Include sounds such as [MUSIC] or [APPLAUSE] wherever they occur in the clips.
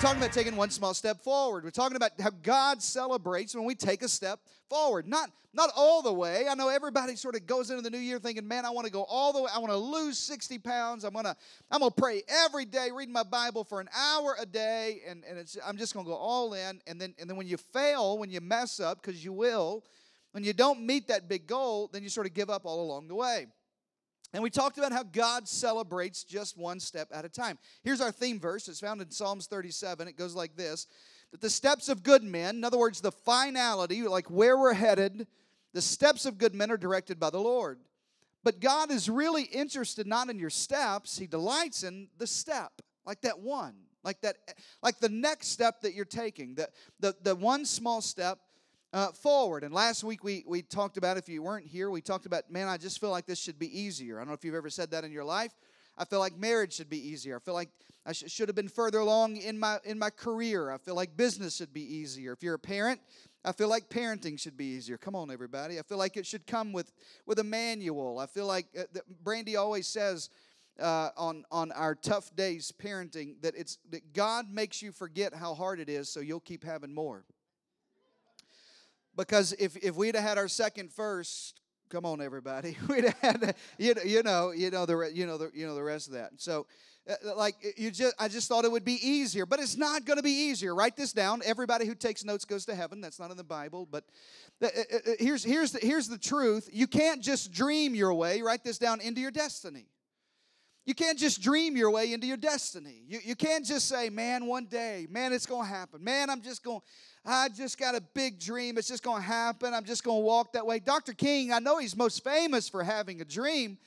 talking about taking one small step forward. We're talking about how God celebrates when we take a step forward. Not not all the way. I know everybody sort of goes into the new year thinking, "Man, I want to go all the way. I want to lose 60 pounds. I'm going to I'm to pray every day, read my Bible for an hour a day, and and it's, I'm just going to go all in." And then and then when you fail, when you mess up because you will, when you don't meet that big goal, then you sort of give up all along the way. And we talked about how God celebrates just one step at a time. Here's our theme verse. It's found in Psalms 37. It goes like this That the steps of good men, in other words, the finality, like where we're headed, the steps of good men are directed by the Lord. But God is really interested not in your steps, He delights in the step, like that one, like that, like the next step that you're taking, the, the, the one small step uh, forward. And last week we, we talked about, if you weren't here, we talked about, man, I just feel like this should be easier. I don't know if you've ever said that in your life. I feel like marriage should be easier. I feel like I sh- should have been further along in my in my career. I feel like business should be easier. If you're a parent, I feel like parenting should be easier. Come on, everybody. I feel like it should come with with a manual. I feel like uh, Brandy always says uh, on on our tough days parenting that it's that God makes you forget how hard it is, so you'll keep having more. Because if, if we'd have had our second first, come on everybody, [LAUGHS] we'd have had you know you know you know the you know the you know the rest of that. So uh, uh, like you just I just thought it would be easier, but it's not going to be easier. Write this down. Everybody who takes notes goes to heaven. That's not in the Bible, but uh, here's here's the, here's the truth. You can't just dream your way. Write this down into your destiny. You can't just dream your way into your destiny. You, you can't just say, man, one day, man, it's going to happen. Man, I'm just going, I just got a big dream. It's just going to happen. I'm just going to walk that way. Dr. King, I know he's most famous for having a dream,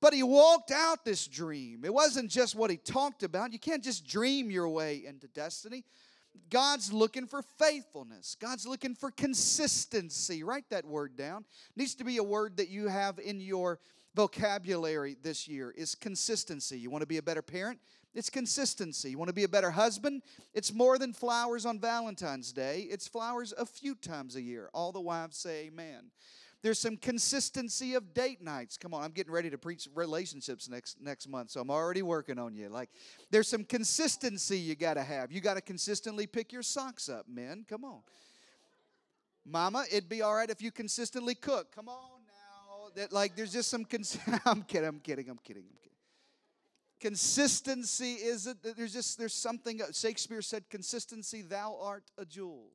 but he walked out this dream. It wasn't just what he talked about. You can't just dream your way into destiny. God's looking for faithfulness. God's looking for consistency. Write that word down. It needs to be a word that you have in your vocabulary this year is consistency. You want to be a better parent? It's consistency. You want to be a better husband? It's more than flowers on Valentine's Day. It's flowers a few times a year. All the wives say amen. There's some consistency of date nights. Come on, I'm getting ready to preach relationships next next month, so I'm already working on you. Like there's some consistency you got to have. You got to consistently pick your socks up, men. Come on. Mama, it'd be all right if you consistently cook. Come on now. That like there's just some cons- [LAUGHS] I'm kidding, I'm kidding, I'm kidding, I'm kidding. Consistency is it? There's just there's something Shakespeare said, "Consistency, thou art a jewel."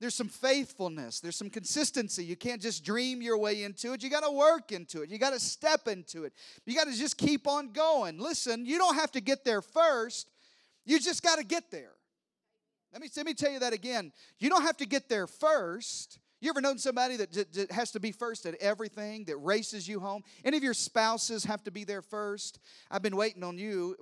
There's some faithfulness. There's some consistency. You can't just dream your way into it. You got to work into it. You got to step into it. You got to just keep on going. Listen, you don't have to get there first. You just got to get there. Let me, let me tell you that again. You don't have to get there first. You ever known somebody that has to be first at everything, that races you home? Any of your spouses have to be there first? I've been waiting on you.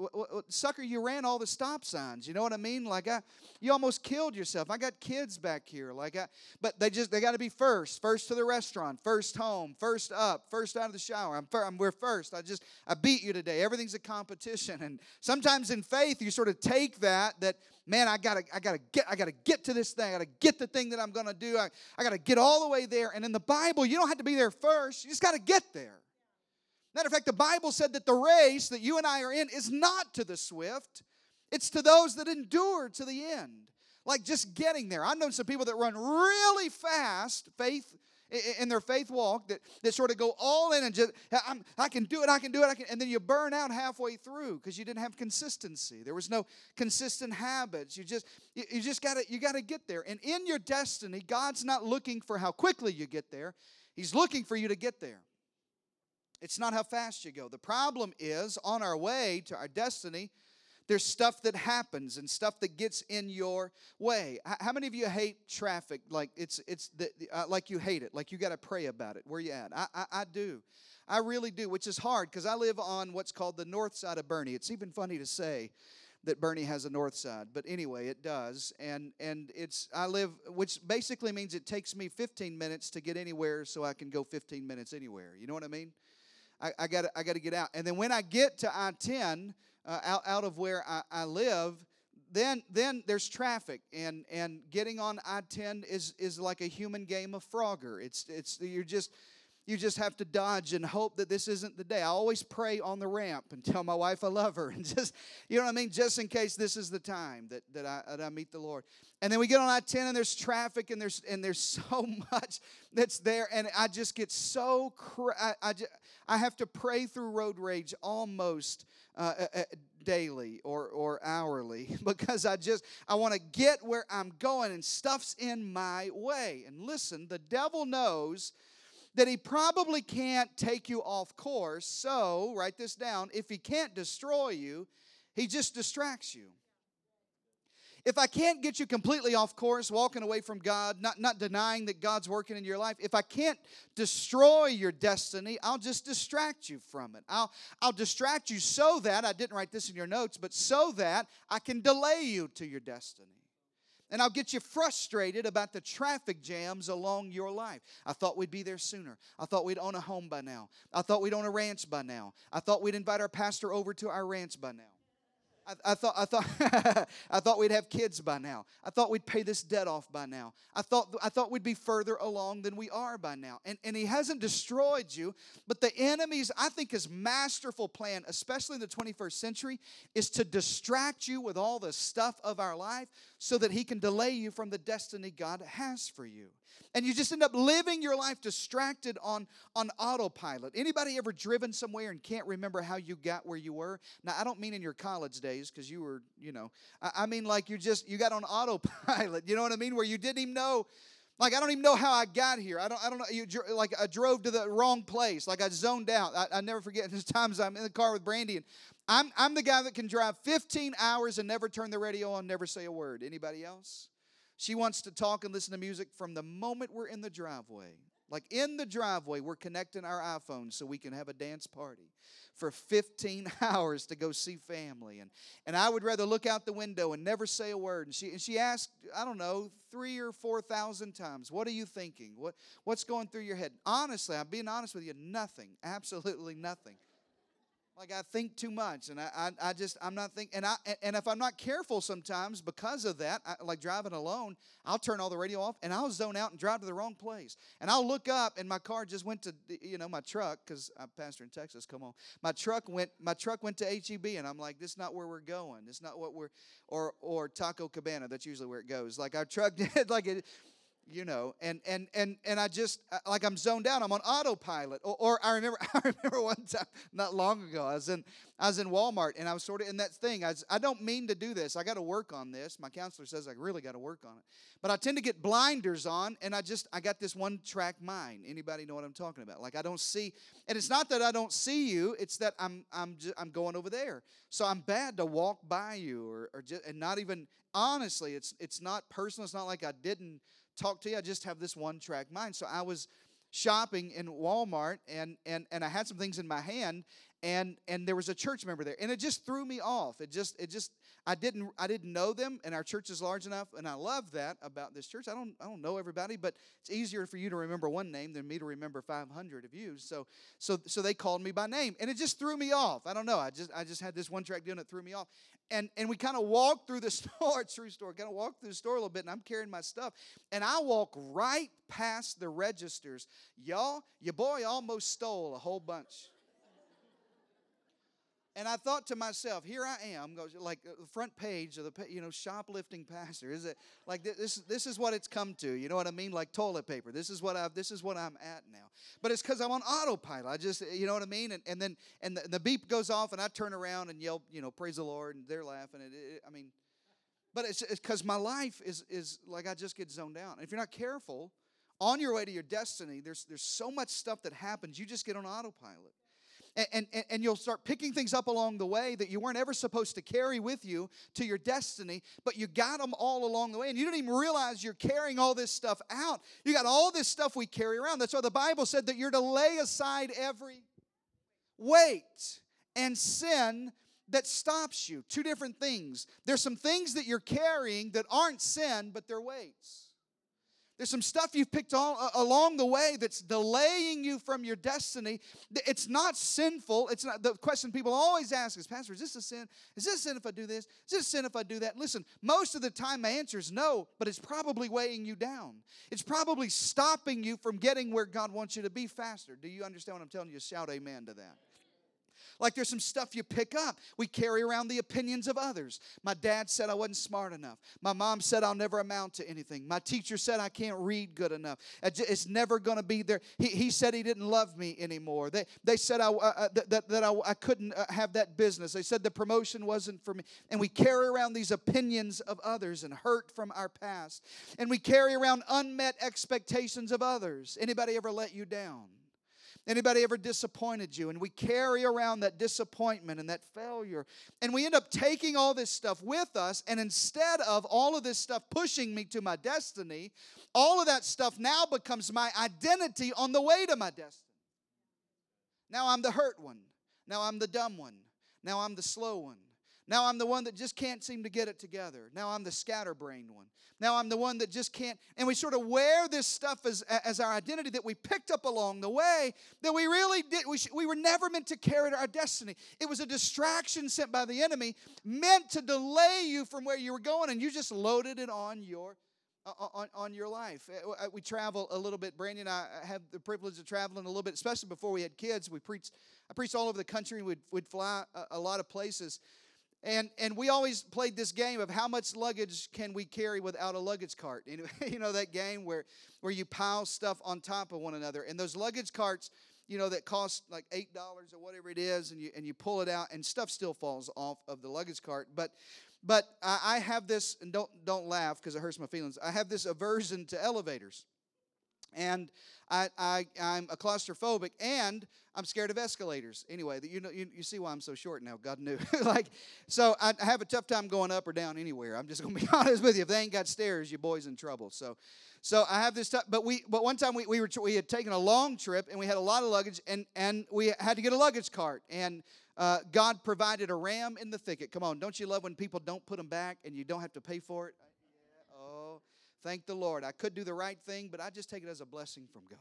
Sucker, you ran all the stop signs. You know what I mean? Like, I, you almost killed yourself. I got kids back here. Like, I, but they just, they got to be first. First to the restaurant, first home, first up, first out of the shower. I'm, I'm, we're first. I just, I beat you today. Everything's a competition. And sometimes in faith, you sort of take that, that, man, I gotta, I gotta get, I gotta get to this thing. I gotta get the thing that I'm gonna do. I, I gotta get all the way there. And in the Bible, you don't have to be there first. You just gotta get there. Matter of fact, the Bible said that the race that you and I are in is not to the swift, it's to those that endure to the end. Like just getting there. I've known some people that run really fast, faith in their faith walk that, that sort of go all in and just i can do it i can do it I can, and then you burn out halfway through because you didn't have consistency. There was no consistent habits. You just you, you just got to you got to get there. And in your destiny god's not looking for how quickly you get there. He's looking for you to get there. It's not how fast you go. The problem is on our way to our destiny there's stuff that happens and stuff that gets in your way. How many of you hate traffic? Like it's it's the, uh, like you hate it. Like you got to pray about it. Where you at? I, I, I do. I really do, which is hard because I live on what's called the north side of Boerne. It's even funny to say that Boerne has a north side, but anyway, it does. And and it's I live, which basically means it takes me 15 minutes to get anywhere, so I can go 15 minutes anywhere. You know what I mean? I got I got to get out, and then when I get to I-10 uh, out, out of where I, I live, then then there's traffic and and getting on I-10 is is like a human game of Frogger. It's it's you're just you just have to dodge and hope that this isn't the day. I always pray on the ramp and tell my wife I love her, [LAUGHS] and just you know what I mean, just in case this is the time that that I, that I meet the Lord. And then we get on I-10 and there's traffic and there's and there's [LAUGHS] so much that's there, and I just get so I, I, just, I have to pray through road rage almost uh, uh, uh daily or or hourly [LAUGHS] because I just I want to get where I'm going and stuff's in my way. And listen, the devil knows that he probably can't take you off course. So, write this down. If he can't destroy you, he just distracts you. If I can't get you completely off course, walking away from God, not, not denying that God's working in your life, if I can't destroy your destiny, I'll just distract you from it. I'll, I'll distract you so that, I didn't write this in your notes, but so that I can delay you to your destiny and I'll get you frustrated about the traffic jams along your life. I thought we'd be there sooner. I thought we'd own a home by now. I thought we'd own a ranch by now. I thought we'd invite our pastor over to our ranch by now. I, thought I thought [LAUGHS] I thought we'd have kids by now. I thought we'd pay this debt off by now. I thought I thought we'd be further along than we are by now. And and he hasn't destroyed you, but the enemy's I think his masterful plan, especially in the 21st century, is to distract you with all the stuff of our life so that he can delay you from the destiny God has for you and you just end up living your life distracted on on autopilot anybody ever driven somewhere and can't remember how you got where you were now i don't mean in your college days because you were you know I, I mean like you just you got on autopilot [LAUGHS] you know what i mean where you didn't even know like I don't even know how I got here. I don't. I don't know. You like I drove to the wrong place. Like I zoned out. I, I never forget. [LAUGHS] There's times I'm in the car with Brandy, and I'm I'm the guy that can drive 15 hours and never turn the radio on, never say a word. Anybody else? She wants to talk and listen to music from the moment we're in the driveway. Like in the driveway, we're connecting our iPhones so we can have a dance party for 15 [LAUGHS] hours to go see family. And, and I would rather look out the window and never say a word. And she, and she asked, I don't know, three or 4,000 times, What are you thinking? What, what's going through your head? Honestly, I'm being honest with you, nothing. Absolutely nothing. Like I think too much, and I, I, I just I'm not thinking, and I and if I'm not careful sometimes because of that, I, like driving alone, I'll turn all the radio off and I'll zone out and drive to the wrong place, and I'll look up and my car just went to you know my truck because I'm pastor in Texas. Come on, my truck went my truck went to HEB, and I'm like, this is not where we're going. Is not what we're or or Taco Cabana. That's usually where it goes. Like our truck did, [LAUGHS] like it you know and and and and i just uh, like i'm zoned out i'm on autopilot or, or, i remember [LAUGHS] i remember one time not long ago i was in i was in walmart and i was sort of in that thing. I, was, I don't mean to do this i got to work on this. My counselor says i really got to work on it. But i tend to get blinders on and i just i got this one track mind. Anybody know what i'm talking about? Like i don't see and it's not that i don't see you it's that i'm i'm just, i'm going over there. So i'm bad to walk by you or, or just and not even honestly it's it's not personal it's not like i didn't talk to you. I just have this one track mind. So I was shopping in Walmart and and and I had some things in my hand and and there was a church member there and it just threw me off. It just it just I didn't I didn't know them and our church is large enough and I love that about this church. I don't I don't know everybody, but it's easier for you to remember one name than me to remember 500 of you. So so so they called me by name and it just threw me off. I don't know. I just I just had this one track doing it threw me off and and we kind of walked through the [LAUGHS] store, true store, kind of walked through the store a little bit, and I'm carrying my stuff, and I walk right past the registers. Y'all, your boy almost stole a whole bunch. And I thought to myself, here I am, like uh, the front page of the you know shoplifting [LAUGHS] pastor. Is it like this? This is what it's come to. You know what I mean? Like toilet paper. This is what I've. This is what I'm at now. But it's because I'm on autopilot. I just you know what I mean. And, and then and the, the, beep goes off, and I turn around and yell, you know, praise the Lord, and they're laughing. It, it, I mean, but it's because my life is is like I just get zoned out. And if you're not careful, on your way to your destiny, there's there's so much stuff that happens. You just get on autopilot and, and, and you'll start picking things up along the way that you weren't ever supposed to carry with you to your destiny, but you got them all along the way. And you don't even realize you're carrying all this stuff out. You got all this stuff we carry around. That's why the Bible said that you're to lay aside every weight and sin that stops you. Two different things. There's some things that you're carrying that aren't sin, but they're weights. There's some stuff you've picked all, uh, along the way that's delaying you from your destiny. It's not sinful. It's not the question people always ask is, Pastor, is this a sin? Is this a sin if I do this? Is this a sin if I do that? Listen, most of the time my answer is no, but it's probably weighing you down. It's probably stopping you from getting where God wants you to be faster. Do you understand what I'm telling you? Shout amen to that. Like there's some stuff you pick up. We carry around the opinions of others. My dad said I wasn't smart enough. My mom said I'll never amount to anything. My teacher said I can't read good enough. It's never going to be there. He, he said he didn't love me anymore. They, they said I, uh, that, that I, I couldn't uh, have that business. They said the promotion wasn't for me. And we carry around these opinions of others and hurt from our past. And we carry around unmet expectations of others. Anybody ever let you down? Anybody ever disappointed you? And we carry around that disappointment and that failure. And we end up taking all this stuff with us. And instead of all of this stuff pushing me to my destiny, all of that stuff now becomes my identity on the way to my destiny. Now I'm the hurt one. Now I'm the dumb one. Now I'm the slow one. Now I'm the one that just can't seem to get it together. Now I'm the scatterbrained one. Now I'm the one that just can't. And we sort of wear this stuff as, as our identity that we picked up along the way that we really did. We, sh- we were never meant to carry our destiny. It was a distraction sent by the enemy meant to delay you from where you were going, and you just loaded it on your. On, on your life. Uh, we travel a little bit. Brandy and I have the privilege of traveling a little bit, especially before we had kids. We preached, I preached all over the country. We'd, we'd fly a, a lot of places. And, and we always played this game of how much luggage can we carry without a luggage cart. [LAUGHS] You know, that game where, where you pile stuff on top of one another. And those luggage carts, you know, that cost like $8 or whatever it is, and you, and you pull it out, and stuff still falls off of the luggage cart. But, but I, I have this, and don't, don't laugh because it hurts my feelings. I have this aversion to elevators. And I, I, I'm a claustrophobic, and I'm scared of escalators. Anyway, you know, you, you see why I'm so short now. God knew. [LAUGHS] like, so I have a tough time going up or down anywhere. I'm just gonna [LAUGHS] be honest with you. If they ain't got stairs, your boy's in trouble. So, so I have this. T- but we, but one time we, we were we had taken a long trip and we had a lot of luggage and and we had to get a luggage cart and. Uh, God provided a ram in the thicket. Come on, don't you love when people don't put them back and you don't have to pay for it? Thank the Lord. I could do the right thing, but I just take it as a blessing from God.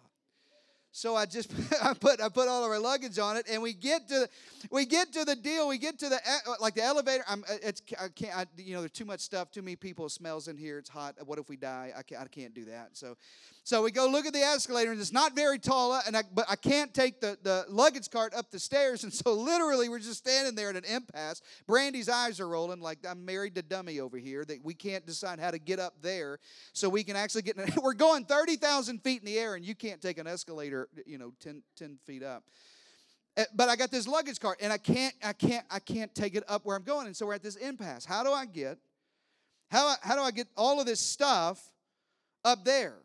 So I just [LAUGHS] I put I put all of our luggage on it, and we get to we get to the deal. We get to the like the elevator. I'm it's I can't I, you know there's too much stuff, too many people. smells in here. It's hot. What if we die? I can't I can't do that. So so we go look at the escalator, and it's not very tall, uh, and I, but I can't take the, the luggage cart up the stairs, and so [LAUGHS] literally we're just standing there at an impasse. Brandy's eyes are rolling like I'm married to dummy over here that we can't decide how to get up there, so we can actually get. [LAUGHS] We're going thirty thousand feet in the air, and you can't take an escalator, you know, 10, 10 feet up eh, but I got this luggage cart and I can't I can't I can't take it up where I'm going and so we're at this impasse. How do I get how how do I get all of this stuff up there?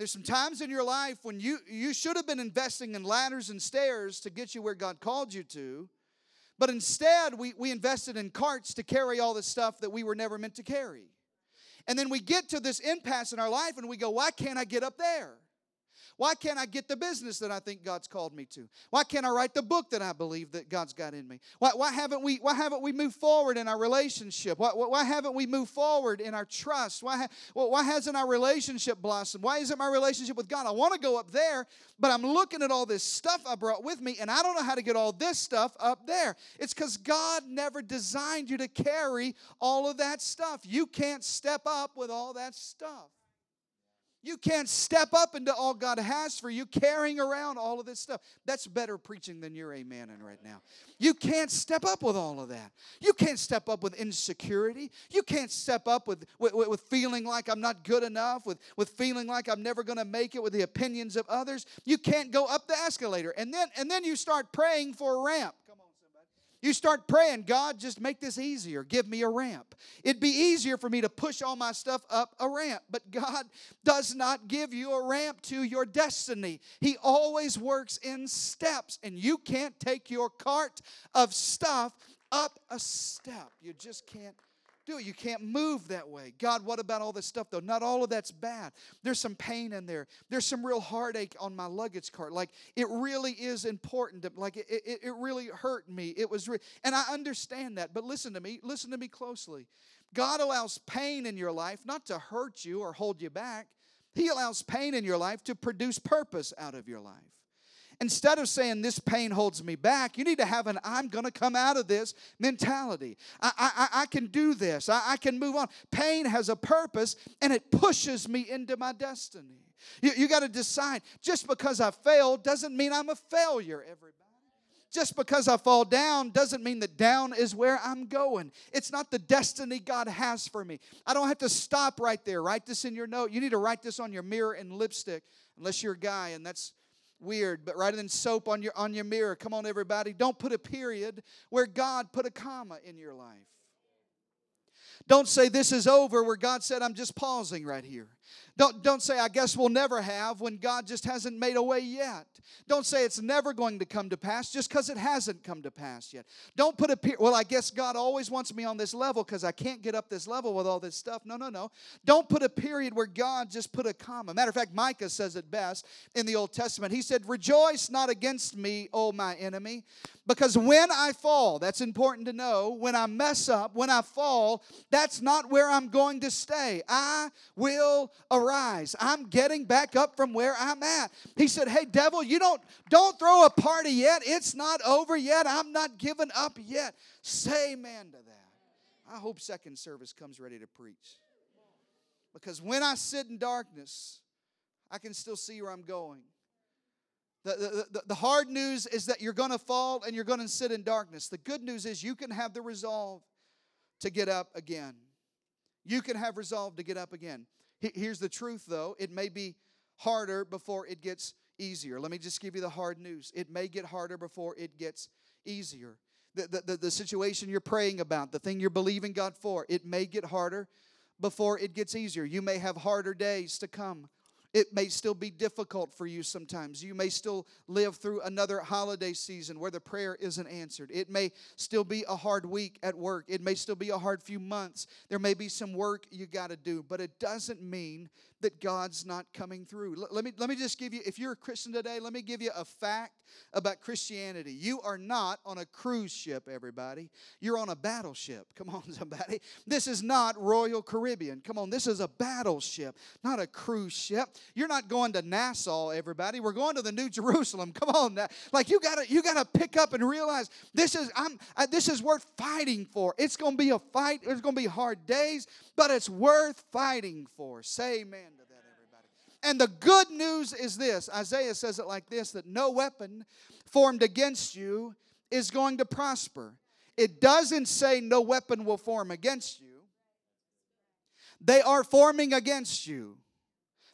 There's some times in your life when you, you should have been investing in ladders and stairs to get you where God called you to, but instead we, we invested in carts to carry all the stuff that we were never meant to carry. And then we get to this impasse in our life and we go, why can't I get up there? Why can't I get the business that I think God's called me to? Why can't I write the book that I believe that God's got in me? Why, why haven't we why haven't we moved forward in our relationship? Why, why haven't we moved forward in our trust? Why, why hasn't our relationship blossomed? Why isn't my relationship with God? I want to go up there, but I'm looking at all this stuff I brought with me, and I don't know how to get all this stuff up there. It's because God never designed you to carry all of that stuff. You can't step up with all that stuff. You can't step up into all God has for you carrying around all of this stuff. That's better preaching than you're amening right now. You can't step up with all of that. You can't step up with insecurity. You can't step up with, with, with feeling like I'm not good enough, with, with feeling like I'm never going to make it with the opinions of others. You can't go up the escalator. And then, and then you start praying for a ramp. You start praying, God, just make this easier. Give me a ramp. It'd be easier for me to push all my stuff up a ramp, but God [LAUGHS] does not give you a ramp to your destiny. He always works in steps, and you can't take your cart of stuff up a step. You just can't do it. You can't move that way. God, what about all this stuff though? Not all of that's bad. There's some pain in there. There's some real heartache on my luggage cart. Like it really is important. To, like it, it, it really hurt me. It was, re- and I understand that. But listen to me. Listen to me closely. God allows pain in your life not to hurt you or hold you back, He allows pain in your life to produce purpose out of your life. Instead of saying, This pain holds me back, you need to have an I'm going to come out of this mentality. I, I, I can do this, I, I can move on. Pain has a purpose and it pushes me into my destiny. You, you got to decide just because I failed doesn't mean I'm a failure, everybody. Just because I fall down doesn't mean that down is where I'm going. It's not the destiny God has for me. I don't have to stop right there. Write this in your note. You need to write this on your mirror and lipstick, unless you're a guy, and that's weird, but rather than soap on your on your mirror. Come on, everybody. Don't put a period where God put a comma in your life. Don't say this is over where God said, I'm just pausing right here. Don't, don't say, I guess we'll never have when God just hasn't made a way yet. Don't say it's never going to come to pass just because it hasn't come to pass yet. Don't put a, period, well, I guess God always wants me on this level because I can't get up this level with all this stuff. No, no, no. Don't put a period where God just put a comma. Matter of fact, Micah says it best in the Old Testament. He said, Rejoice not against me, O my enemy, because when I fall, that's important to know, when I mess up, when I fall, that's not where I'm going to stay. I will arise. I'm getting back up from where I'm at. He said, "Hey devil, you don't don't throw a party yet. It's not over yet. I'm not giving up yet." Say amen to that. I hope second service comes ready to preach. Because when I sit in darkness, I can still see where I'm going. The, the, the, hard news is that you're going to fall and you're going to sit in darkness. The good news is you can have the resolve to get up again. You can have resolve to get up again. Here's the truth, though it may be harder before it gets easier. Let me just give you the hard news. It may get harder before it gets easier. The, the, the, the situation you're praying about, the thing you're believing God for, it may get harder before it gets easier. You may have harder days to come. It may still be difficult for you sometimes. You may still live through another holiday season where the prayer isn't answered. It may still be a hard week at work. It may still be a hard few months. There may be some work you got to do, but it doesn't mean that God's not coming through. Let me, let me just give you, if you're a Christian today, let me give you a fact about Christianity. You are not on a cruise ship, everybody. You're on a battleship. Come on, [LAUGHS] somebody. This is not Royal Caribbean. Come on, this is a battleship, not a cruise ship. You're not going to Nassau, everybody. We're going to the New Jerusalem. [LAUGHS] Come on, now. like you gotta you gotta pick up and realize this is I'm uh, this is worth fighting for. It's gonna be a fight. There's gonna be hard days, but it's worth fighting for. Say amen. And the good news is this Isaiah says it like this that no weapon formed against you is going to prosper. It doesn't say no weapon will form against you, they are forming against you.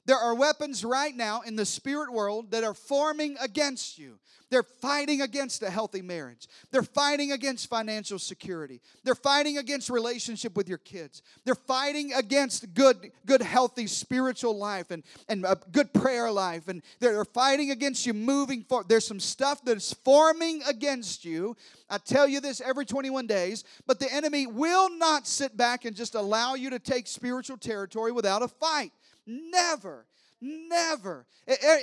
There are weapons right now in the spirit world that are forming against you. They're fighting against a healthy marriage. They're fighting against financial security. They're fighting against relationship with your kids. They're fighting against good, good healthy spiritual life and, and a good prayer life. And they're fighting against you moving forward. There's some stuff that's forming against you. I tell you this every 21 days, but the enemy will not sit back and just allow you to take spiritual territory without a fight. Never. Never.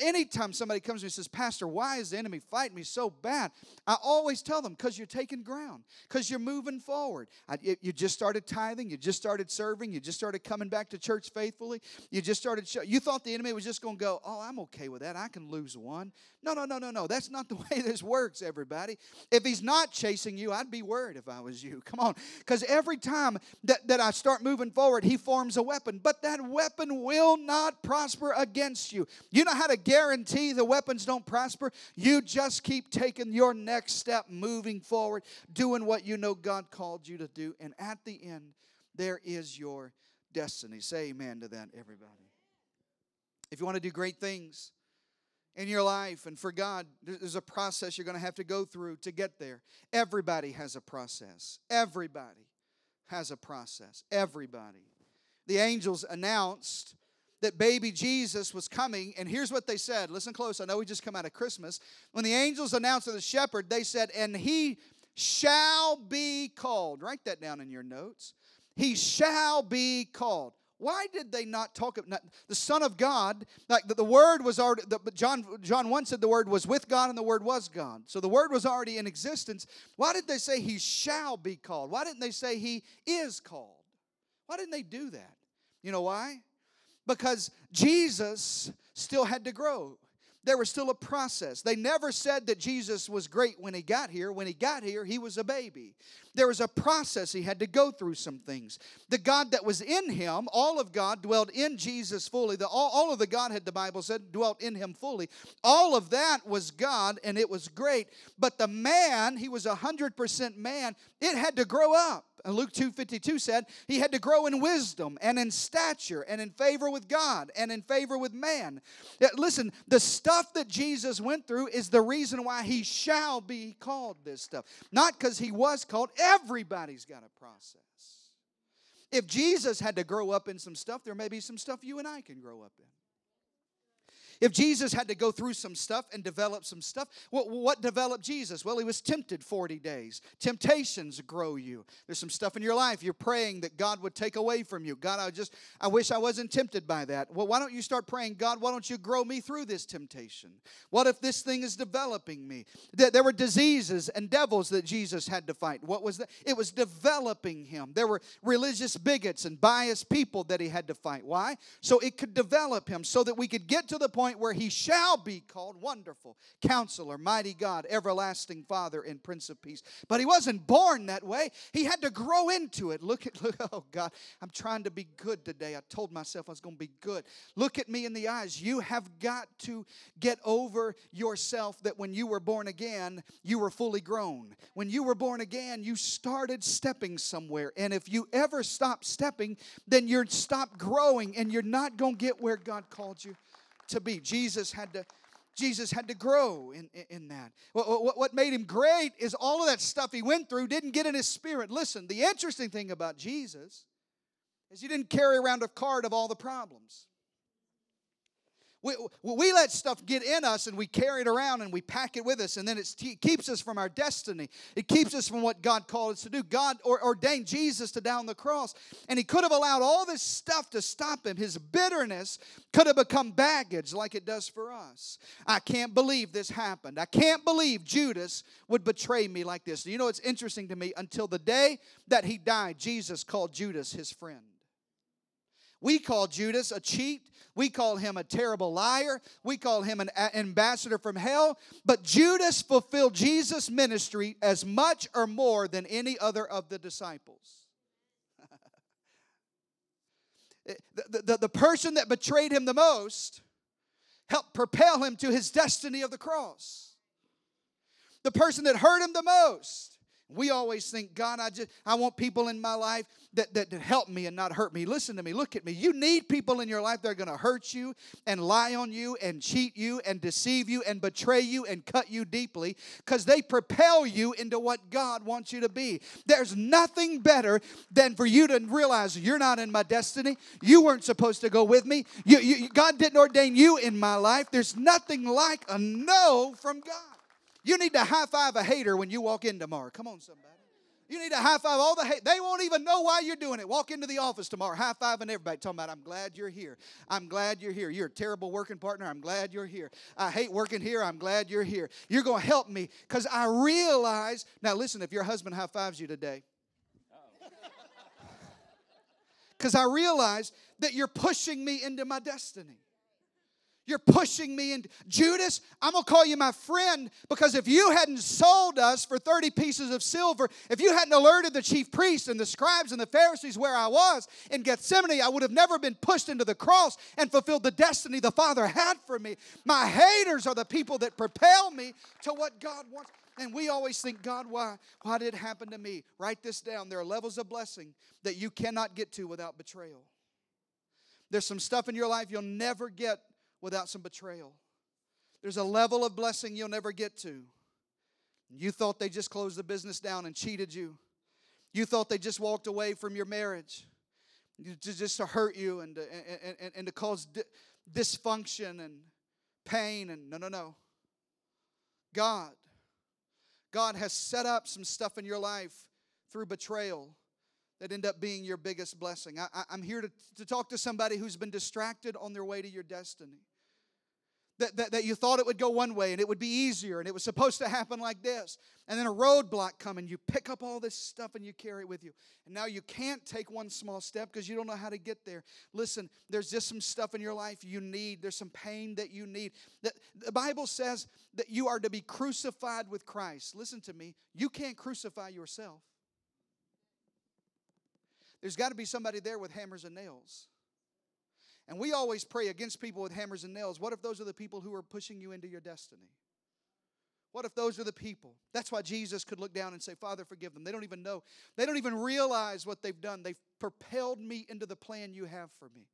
Anytime somebody comes to me and says, Pastor, why is the enemy fighting me so bad? I always tell them, because you're taking ground, because you're moving forward. you just started tithing, you just started serving, you just started coming back to church faithfully, you just started, show, you thought the enemy was just going to go, oh, I'm okay with that, I can lose one. No, no, no, no, no. That's not the [LAUGHS] way this works, everybody. If he's not chasing you, I'd be worried if I was you. Come on. Because every time that, that I start moving forward, he forms a weapon. But that weapon will not prosper against you. You know how to guarantee the weapons don't prosper? You just keep taking your next step, moving forward, doing what you know God called you to do. And at the end, there is your destiny. Say amen to that, everybody. If you want to do great things, in your life and for God, there's a process you're going to have to go through to get there. Everybody has a process. Everybody has a process. Everybody. The angels announced that baby Jesus was coming, and here's what they said. Listen close. I know we just come out of Christmas. When the angels announced to the shepherd, they said, And he shall be called. Write that down in your notes. He shall be called. Why did they not talk about the Son of God? Like the, the Word was already. The, John John one said the Word was with God and the Word was God. So the Word was already in existence. Why did they say He shall be called? Why didn't they say He is called? Why didn't they do that? You know why? Because Jesus still had to grow. There was still a process. They never said that Jesus was great when he got here. When he got here, he was a baby. There was a process. He had to go through some things. The God that was in him, all of God dwelled in Jesus fully. The, all, all of the Godhead, the Bible said, dwelt in him fully. All of that was God, and it was great. But the man, he was 100% man, it had to grow up. Luke 2:52 said he had to grow in wisdom and in stature and in favor with God and in favor with man. Listen, the stuff that Jesus went through is the reason why he shall be called this stuff. Not because he was called, Everybody's got a process. If Jesus had to grow up in some stuff, there may be some stuff you and I can grow up in. If Jesus had to go through some stuff and develop some stuff, what, what developed Jesus? Well, he was tempted 40 days. Temptations grow you. There's some stuff in your life you're praying that God would take away from you. God, I just, I wish I wasn't tempted by that. Well, why don't you start praying, God, why don't you grow me through this temptation? What if this thing is developing me? There were diseases and devils that Jesus had to fight. What was that? It was developing him. There were religious bigots and biased people that he had to fight. Why? So it could develop him so that we could get to the point point where he shall be called Wonderful, Counselor, Mighty God, Everlasting Father, and Prince of Peace. But he wasn't born that way. He had to grow into it. Look at, [LAUGHS] look, oh God, I'm trying to be good today. I told myself I was going to be good. Look at me in the eyes. You have got to get over yourself that when you were born again, you were fully grown. When you were born again, you started stepping somewhere. And if you ever stop stepping, then you're stop growing and you're not going to get where God called you to be. Jesus had to Jesus had to grow in, in, that. What, what, made him great is all of that stuff he went through didn't get in his spirit. Listen, the interesting thing about Jesus is he didn't carry around a card of all the problems. We, we let stuff get in us and we carry it around and we pack it with us, and then it keeps us from our destiny. It keeps us from what God called us to do. God ordained Jesus to down the cross, and He could have allowed all this stuff to stop Him. His bitterness could have become baggage like it does for us. I can't believe this happened. I can't believe Judas would betray me like this. You know, it's interesting to me. Until the day that he died, Jesus called Judas his friend. We call Judas a cheat. We call him a terrible liar. We call him an ambassador from hell. But Judas fulfilled Jesus' ministry as much or more than any other of the disciples. [LAUGHS] the, the, the person that betrayed him the most helped propel him to his destiny of the cross. The person that hurt him the most we always think, God, I just I want people in my life that, that, that help me and not hurt me. Listen to me, look at me. You need people in your life that are gonna hurt you and lie on you and cheat you and deceive you and betray you and cut you deeply because they propel you into what God wants you to be. There's nothing better than for you to realize you're not in my destiny. You weren't supposed to go with me. You, you, God didn't ordain you in my life. There's nothing like a no from God. You need to high five a hater when you walk in tomorrow. Come on, somebody. You need to high five all the hate. They won't even know why you're doing it. Walk into the office tomorrow, high fiving everybody, talking about, I'm glad you're here. I'm glad you're here. You're a terrible working partner. I'm glad you're here. I hate working here. I'm glad you're here. You're going to help me because I realize. Now, listen, if your husband high fives you today, [LAUGHS] because I realize that you're pushing me into my destiny. You're pushing me into Judas, I'm gonna call you my friend because if you hadn't sold us for 30 pieces of silver, if you hadn't alerted the chief priests and the scribes and the Pharisees where I was in Gethsemane, I would have never been pushed into the cross and fulfilled the destiny the Father had for me. My haters are the people that propel me to what God wants. And we always think, God, why? Why did it happen to me? Write this down. There are levels of blessing that you cannot get to without betrayal. There's some stuff in your life you'll never get without some betrayal. There's a level of blessing you'll never get to. You thought they just closed the business down and cheated you. You thought they just walked away from your marriage just to hurt you and, and, and, and to cause dysfunction and pain. And no, no, no. God, God has set up some stuff in your life through betrayal that end up being your biggest blessing. I, am here to, to talk to somebody who's been distracted on their way to your destiny. that, that, that you thought it would go one way and it would be easier and it was supposed to happen like this. And then a roadblock come and you pick up all this stuff and you carry it with you. And now you can't take one small step because you don't know how to get there. Listen, there's just some stuff in your life you need. There's some pain that you need. The, the Bible says that you are to be crucified with Christ. Listen to me. You can't crucify yourself. There's got to be somebody there with hammers and nails. And we always pray against people with hammers and nails. What if those are the people who are pushing you into your destiny? What if those are the people? That's why Jesus could look down and say, Father, forgive them. They don't even know. They don't even realize what they've done. They've propelled me into the plan you have for me.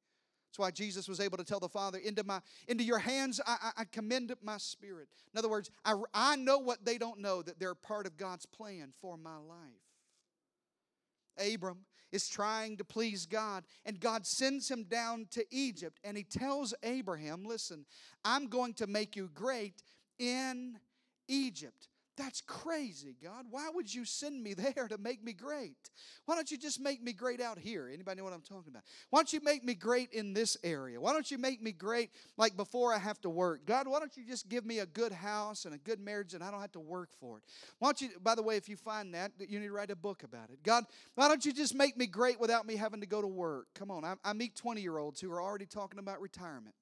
That's why Jesus was able to tell the Father, Into, my, into your hands I, I, I commend my spirit. In other words, I, I know what they don't know, that they're part of God's plan for my life. Abram is trying to please God, and God sends him down to Egypt, and he tells Abraham, Listen, I'm going to make you great in Egypt. That's crazy, God. Why would you send me [LAUGHS] there to make me great? Why don't you just make me great out here? Anybody know what I'm talking about? Why don't you make me great in this area? Why don't you make me great like before I have to work? God, why don't you just give me a good house and a good marriage and I don't have to work for it? Why don't you, by the way, if you find that, you need to write a book about it. God, why don't you just make me great without me having to go to work? Come on, I, I meet 20 year olds who are already talking about retirement.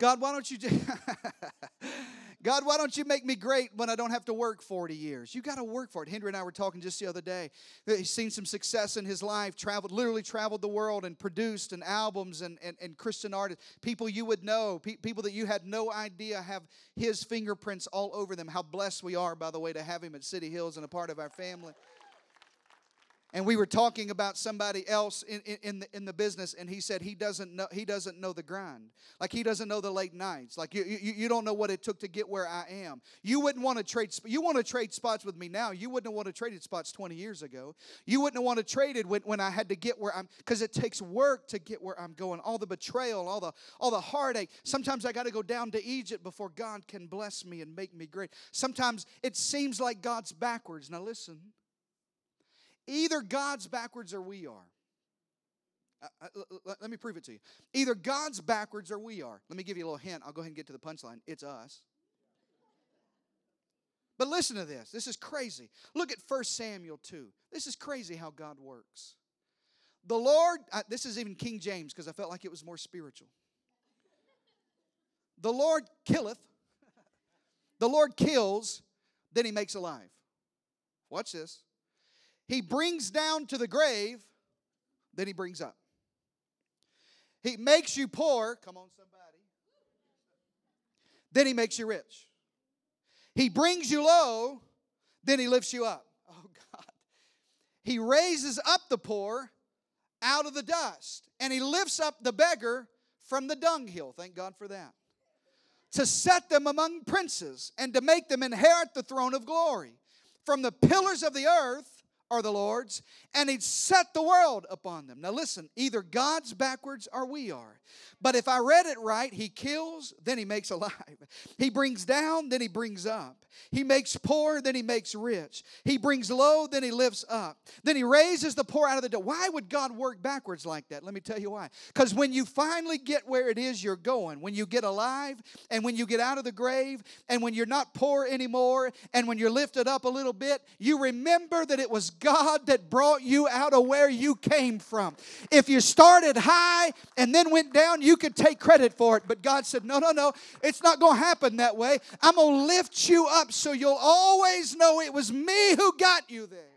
God, why don't you. [LAUGHS] God, why don't you make me great when I don't have to work 40 years? You got to work for it. Henry and I were talking just the other day. Uh, he's seen some success in his life, traveled, literally traveled the world and produced and albums and, and, and Christian artists. People you would know, pe- people that you had no idea have his fingerprints all over them. How blessed we are, by the way, to have him at City Hills and a part of our family and we were talking about somebody else in, in, in, the, in the business and he said he doesn't know he doesn't know the grind. Like he doesn't know the late nights. Like you, you, you don't know what it took to get where i am. You wouldn't want to trade you want to trade spots with me now. You wouldn't want to trade spots 20 years ago. You wouldn't want to trade it when, when i had to get where i'm because it takes work to get where i'm going. All the betrayal all the all the heartache. Sometimes i got to go down to egypt before god can bless me and make me great. Sometimes it seems like god's backwards. Now listen Either God's backwards or we are. Uh, uh let me prove it to you. Either God's backwards or we are. Let me give you a little hint. I'll go ahead and get to the punchline. It's us. But listen to this. This is crazy. Look at 1 Samuel 2. This is crazy how God works. The Lord, uh, this is even King James because I felt like it was more spiritual. The Lord killeth, [LAUGHS] the Lord kills, then he makes alive. Watch this. He brings down to the grave, then he brings up. He makes you poor. Come on, somebody. Then he makes you rich. He brings you low, then he lifts you up. [LAUGHS] Oh, God. He raises up the poor out of the dust, and he lifts up the beggar from the dunghill. Thank God for that. To set them among princes and to make them inherit the throne of glory. From the pillars of the earth, are the Lord's, and He'd set the world upon them. Now, listen, either God's backwards or we are. But if I read it right, He kills, then He makes alive. He brings down, then He brings up. He makes poor, then He makes rich. He brings low, then He lifts up. Then He raises the poor out of the dirt. Why would God work backwards like that? Let me tell you why. Because when you finally get where it is you're going, when you get alive, and when you get out of the grave, and when you're not poor anymore, and when you're lifted up a little bit, you remember that it was God that brought you out of where you came from. If you started high and then went down, you could take credit for it. But God said, No, no, no, it's not going to happen that way. I'm going to lift you up so you'll always know it was me who got you there.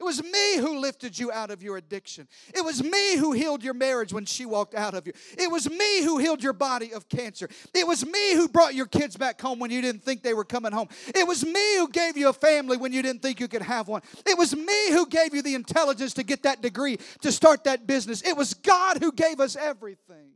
It was me who lifted you out of your addiction. It was me who healed your marriage when she walked out of you. It was me who healed your body of cancer. It was me who brought your kids back home when you didn't think they were coming home. It was me who gave you a family when you didn't think you could have one. It was me who gave you the intelligence to get that degree, to start that business. It was God who gave us everything.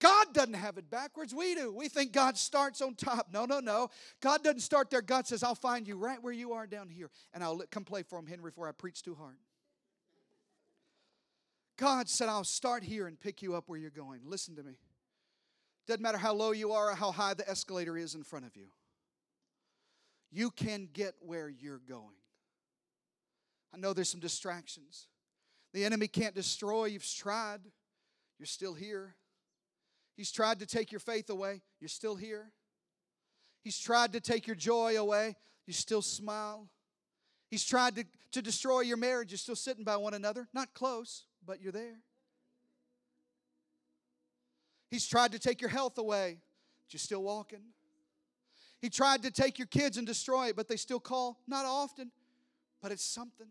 God doesn't have it backwards. We do. We think God starts on top. No, no, no. God doesn't start there. God says, I'll find you right where you are down here, and I'll come play for him, Henry, before I preach too hard. God said, I'll start here and pick you up where you're going. Listen to me. Doesn't matter how low you are or how high the escalator is in front of you, you can get where you're going. I know there's some distractions. The enemy can't destroy. You've tried, you're still here. He's tried to take your faith away. You're still here. He's tried to take your joy away. You still smile. He's tried to, to destroy your marriage. You're still sitting by one another. Not close, but you're there. He's tried to take your health away, but you're still walking. He tried to take your kids and destroy it, but they still call. Not often, but it's something.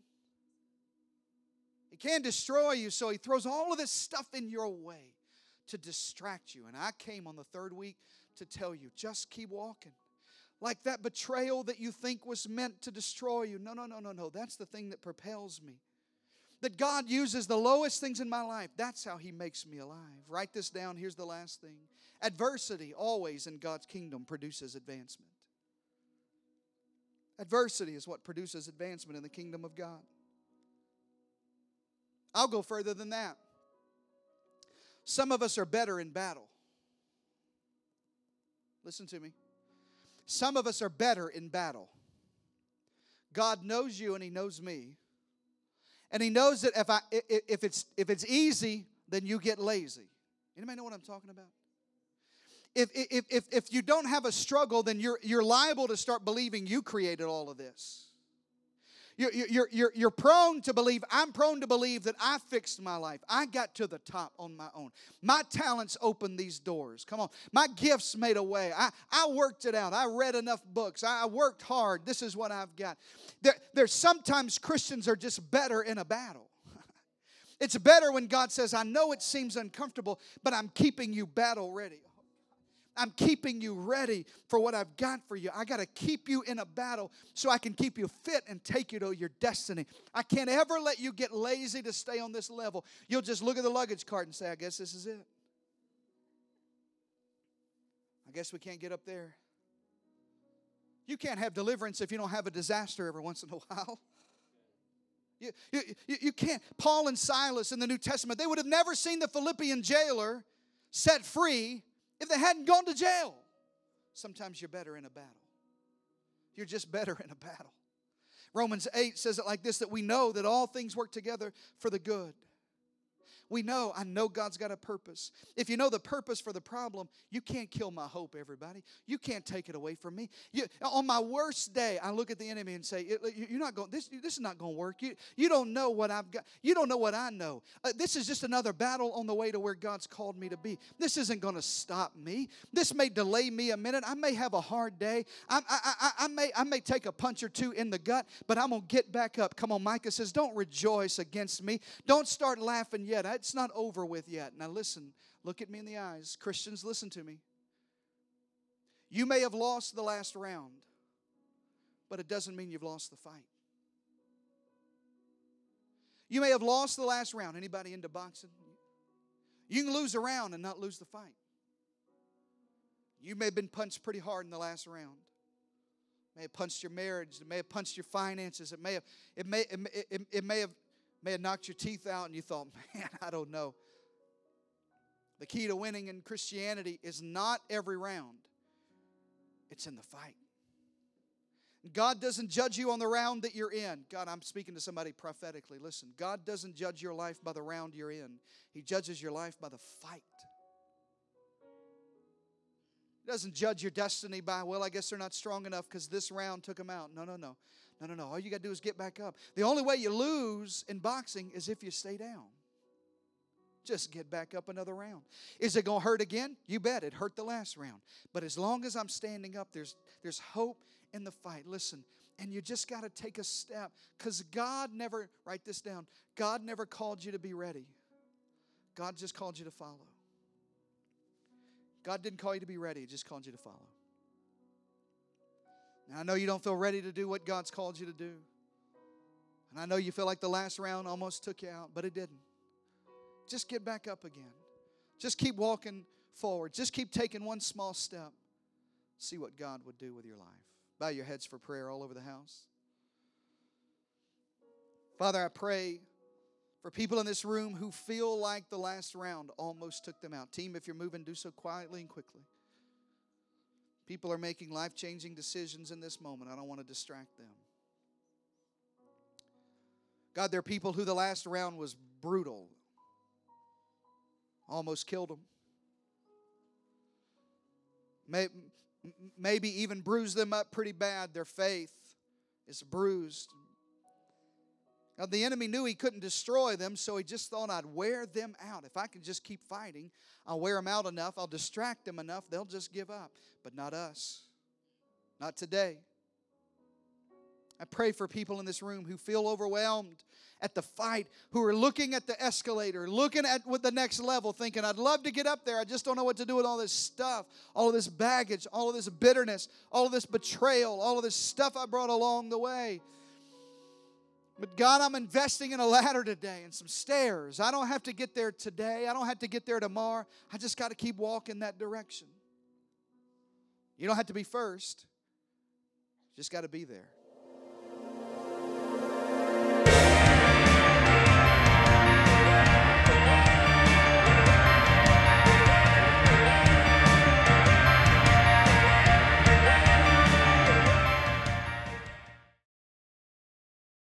He can't destroy you, so he throws all of this stuff in your way to distract you. And I came on the third week to tell you just keep walking. Like that betrayal that you think was meant to destroy you. No, no, no, no, no. That's the thing that propels me. That God uses the lowest things in my life. That's how He makes me alive. Write this down. Here's the last thing adversity always in God's kingdom produces advancement. Adversity is what produces advancement in the kingdom of God. I'll go further than that. Some of us are better in battle. Listen to me. Some of us are better in battle. God knows you and He knows me. And He knows that if, I, if, it's, if it's easy, then you get lazy. Anybody know what I'm talking about? If, if, if, if you don't have a struggle, then you're, you're liable to start believing you created all of this. You're, you're, you're, you're prone to believe, I'm prone to believe that I fixed my life. I got to the top on my own. My talents opened these doors. Come on. My gifts made a way. I, I worked it out. I read enough books. I worked hard. This is what I've got. There, there's sometimes Christians are just better in a battle. [LAUGHS] It's better when God says, I know it seems uncomfortable, but I'm keeping you battle ready. I'm keeping you ready for what I've got for you. I got to keep you in a battle so I can keep you fit and take you to your destiny. I can't ever let you get lazy to stay on this level. You'll just look at the luggage cart and say, I guess this is it. I guess we can't get up there. You can't have deliverance if you don't have a disaster every once in a [LAUGHS] while. You, you, you can't. Paul and Silas in the New Testament, they would have never seen the Philippian jailer set free if they hadn't gone to jail. Sometimes you're better in a battle. You're just better in a battle. Romans 8 says it like this that we know that all things work together for the good we know, I know God's got a purpose. If you know the purpose for the problem, you can't kill my hope, everybody. You can't take it away from me. You, on my worst day, I look at the enemy and say, You're not going, this, this is not going to work. You, you don't know what I've got. You don't know what I know. Uh, this is just another battle on the way to where God's called me to be. This isn't going to stop me. This may delay me a minute. I may have a hard day. I, I, I, I, may, I may take a punch or two in the gut, but I'm going to get back up. Come on, Micah says, Don't rejoice against me. Don't start laughing yet. I, it's not over with yet. Now, listen, look at me in the eyes. Christians, listen to me. You may have lost the last round, but it doesn't mean you've lost the fight. You may have lost the last round. Anybody into boxing? You can lose a round and not lose the fight. You may have been punched pretty hard in the last round. It may have punched your marriage. It may have punched your finances. It may have, it may, it, it, it may have may have knocked your teeth out and you thought, [LAUGHS] man, I don't know. The key to winning in Christianity is not every round, it's in the fight. God doesn't judge you on the round that you're in. God, I'm speaking to somebody prophetically. Listen, God doesn't judge your life by the round you're in, He judges your life by the fight. He doesn't judge your destiny by, well, I guess they're not strong enough because this round took them out. No, no, no. No, no, no. All you got to do is get back up. The only way you lose in boxing is if you stay down. Just get back up another round. Is it going to hurt again? You bet. It hurt the last round. But as long as I'm standing up, there's, there's hope in the fight. Listen, and you just got to take a step because God never, write this down, God never called you to be ready. God just called you to follow. God didn't call you to be ready, He just called you to follow. I know you don't feel ready to do what God's called you to do. And I know you feel like the last round almost took you out, but it didn't. Just get back up again. Just keep walking forward. Just keep taking one small step. See what God would do with your life. Bow your heads for prayer all over the house. Father, I pray for people in this room who feel like the last round almost took them out. Team, if you're moving, do so quietly and quickly. People are making life changing decisions in this moment. I don't want to distract them. God, there are people who the last round was brutal, almost killed them. Maybe even bruised them up pretty bad. Their faith is bruised. The enemy knew he couldn't destroy them, so he just thought, I'd wear them out. If I can just keep fighting, I'll wear them out enough, I'll distract them enough, they'll just give up. But not us. Not today. I pray for people in this room who feel overwhelmed at the fight, who are looking at the escalator, looking at with the next level, thinking, I'd love to get up there. I just don't know what to do with all this stuff, all of this baggage, all of this bitterness, all of this betrayal, all of this stuff I brought along the way. But God, I'm investing in a ladder today and some stairs. I don't have to get there today. I don't have to get there tomorrow. I just got to keep walking that direction. You don't have to be first, just got to be there.